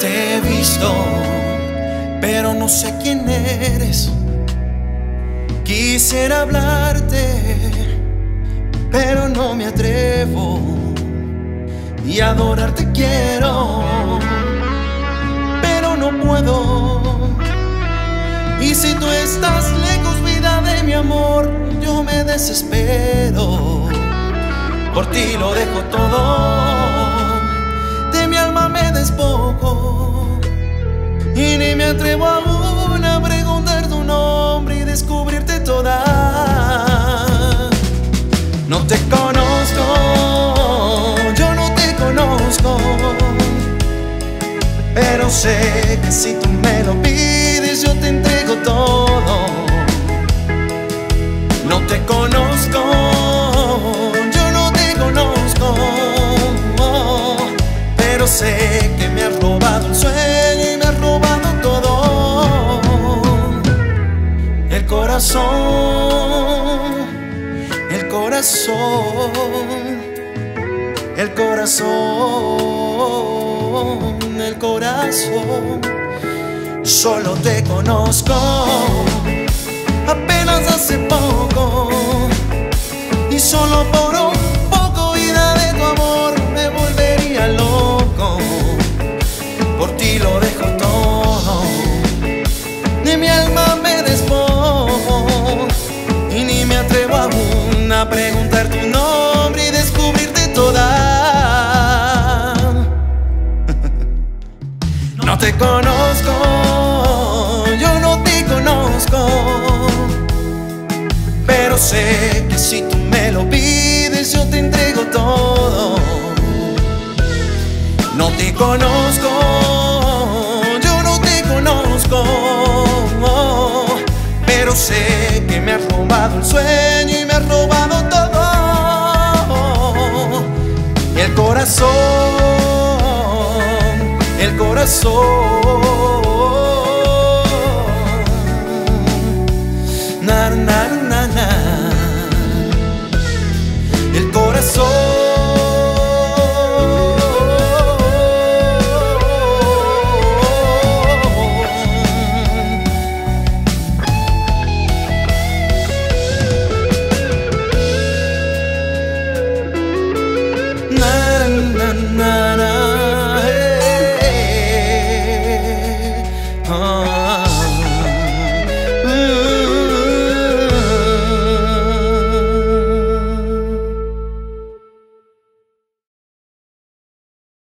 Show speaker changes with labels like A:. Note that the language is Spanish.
A: Te he visto, pero no sé quién eres. Quisiera hablarte, pero no me atrevo. Y adorarte quiero, pero no puedo. Y si tú estás lejos, amor, yo me desespero. Por ti lo dejo todo, de mi alma me despojo. Y ni me atrevo aún a preguntar tu nombre y descubrirte toda. No te conozco, yo no te conozco. Pero sé que si tú me lo corazón, el corazón, el corazón, el corazón. Solo te conozco apenas hace poco y solo por que si tú me lo pides yo te entrego todo. No te conozco, yo no te conozco, pero sé que me has robado el sueño y me has robado todo. El corazón, el corazón.